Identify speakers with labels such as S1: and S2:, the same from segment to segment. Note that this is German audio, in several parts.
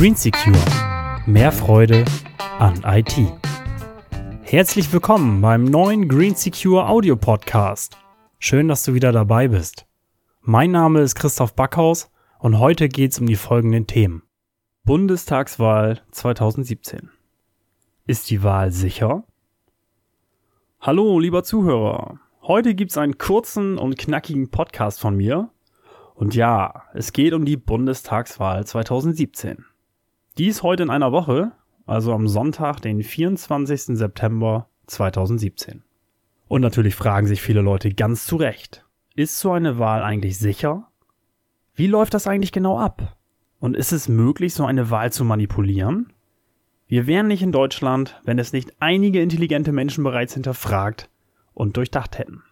S1: Green Secure. Mehr Freude an IT. Herzlich willkommen beim neuen Green Secure Audio Podcast. Schön, dass du wieder dabei bist. Mein Name ist Christoph Backhaus und heute geht es um die folgenden Themen. Bundestagswahl 2017. Ist die Wahl sicher? Hallo, lieber Zuhörer. Heute gibt's einen kurzen und knackigen Podcast von mir. Und ja, es geht um die Bundestagswahl 2017. Dies heute in einer Woche, also am Sonntag, den 24. September 2017. Und natürlich fragen sich viele Leute ganz zu Recht, ist so eine Wahl eigentlich sicher? Wie läuft das eigentlich genau ab? Und ist es möglich, so eine Wahl zu manipulieren? Wir wären nicht in Deutschland, wenn es nicht einige intelligente Menschen bereits hinterfragt und durchdacht hätten.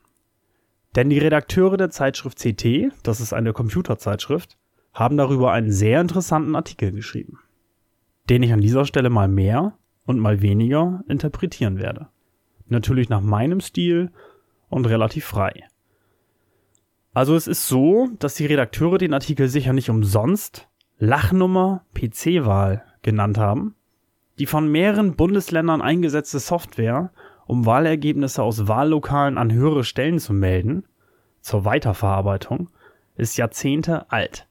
S1: Denn die Redakteure der Zeitschrift CT, das ist eine Computerzeitschrift, haben darüber einen sehr interessanten Artikel geschrieben, den ich an dieser Stelle mal mehr und mal weniger interpretieren werde. Natürlich nach meinem Stil und relativ frei. Also es ist so, dass die Redakteure den Artikel sicher nicht umsonst Lachnummer PC-Wahl genannt haben, die von mehreren Bundesländern eingesetzte Software, um Wahlergebnisse aus Wahllokalen an höhere Stellen zu melden, zur Weiterverarbeitung, ist Jahrzehnte alt.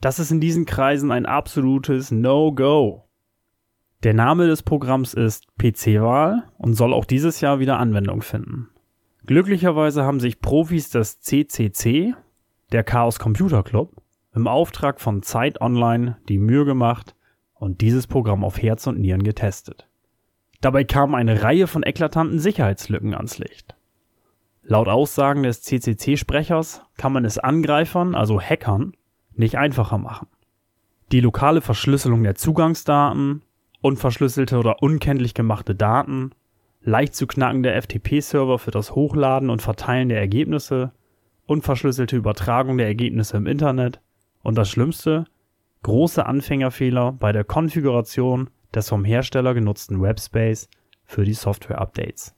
S1: Das ist in diesen Kreisen ein absolutes No-Go. Der Name des Programms ist PC-Wahl und soll auch dieses Jahr wieder Anwendung finden. Glücklicherweise haben sich Profis des CCC, der Chaos Computer Club, im Auftrag von Zeit Online die Mühe gemacht, und dieses Programm auf Herz und Nieren getestet. Dabei kam eine Reihe von eklatanten Sicherheitslücken ans Licht. Laut Aussagen des CCC-Sprechers kann man es Angreifern, also Hackern, nicht einfacher machen. Die lokale Verschlüsselung der Zugangsdaten, unverschlüsselte oder unkenntlich gemachte Daten, leicht zu knackende FTP-Server für das Hochladen und Verteilen der Ergebnisse, unverschlüsselte Übertragung der Ergebnisse im Internet und das Schlimmste, große Anfängerfehler bei der Konfiguration des vom Hersteller genutzten Webspace für die Software-Updates.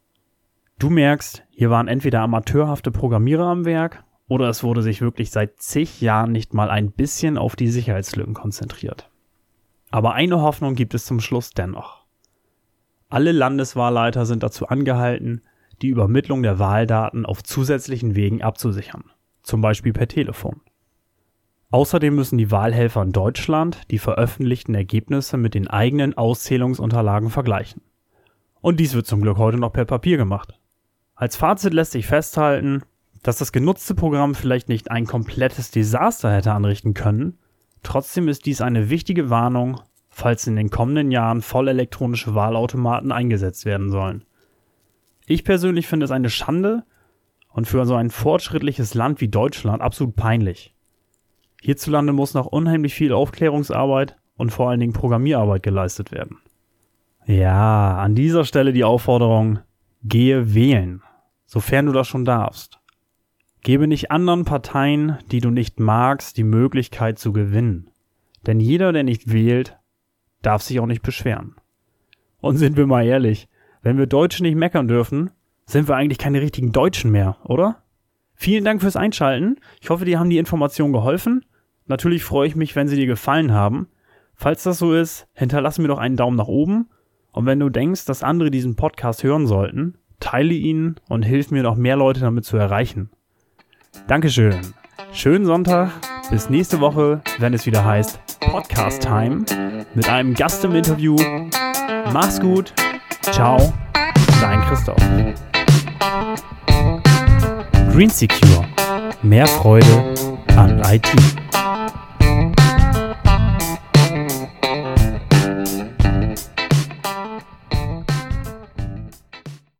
S1: Du merkst, hier waren entweder amateurhafte Programmierer am Werk oder es wurde sich wirklich seit zig Jahren nicht mal ein bisschen auf die Sicherheitslücken konzentriert. Aber eine Hoffnung gibt es zum Schluss dennoch. Alle Landeswahlleiter sind dazu angehalten, die Übermittlung der Wahldaten auf zusätzlichen Wegen abzusichern, zum Beispiel per Telefon. Außerdem müssen die Wahlhelfer in Deutschland die veröffentlichten Ergebnisse mit den eigenen Auszählungsunterlagen vergleichen. Und dies wird zum Glück heute noch per Papier gemacht. Als Fazit lässt sich festhalten, dass das genutzte Programm vielleicht nicht ein komplettes Desaster hätte anrichten können, trotzdem ist dies eine wichtige Warnung, falls in den kommenden Jahren vollelektronische Wahlautomaten eingesetzt werden sollen. Ich persönlich finde es eine Schande und für so ein fortschrittliches Land wie Deutschland absolut peinlich. Hierzulande muss noch unheimlich viel Aufklärungsarbeit und vor allen Dingen Programmierarbeit geleistet werden. Ja, an dieser Stelle die Aufforderung, gehe wählen, sofern du das schon darfst. Gebe nicht anderen Parteien, die du nicht magst, die Möglichkeit zu gewinnen. Denn jeder, der nicht wählt, darf sich auch nicht beschweren. Und sind wir mal ehrlich, wenn wir Deutsche nicht meckern dürfen, sind wir eigentlich keine richtigen Deutschen mehr, oder? Vielen Dank fürs Einschalten. Ich hoffe, dir haben die Informationen geholfen. Natürlich freue ich mich, wenn sie dir gefallen haben. Falls das so ist, hinterlasse mir doch einen Daumen nach oben. Und wenn du denkst, dass andere diesen Podcast hören sollten, teile ihn und hilf mir noch mehr Leute damit zu erreichen. Dankeschön. Schönen Sonntag. Bis nächste Woche, wenn es wieder heißt Podcast Time mit einem Gast im Interview. Mach's gut. Ciao. Dein Christoph. Green Secure. Mehr Freude an IT.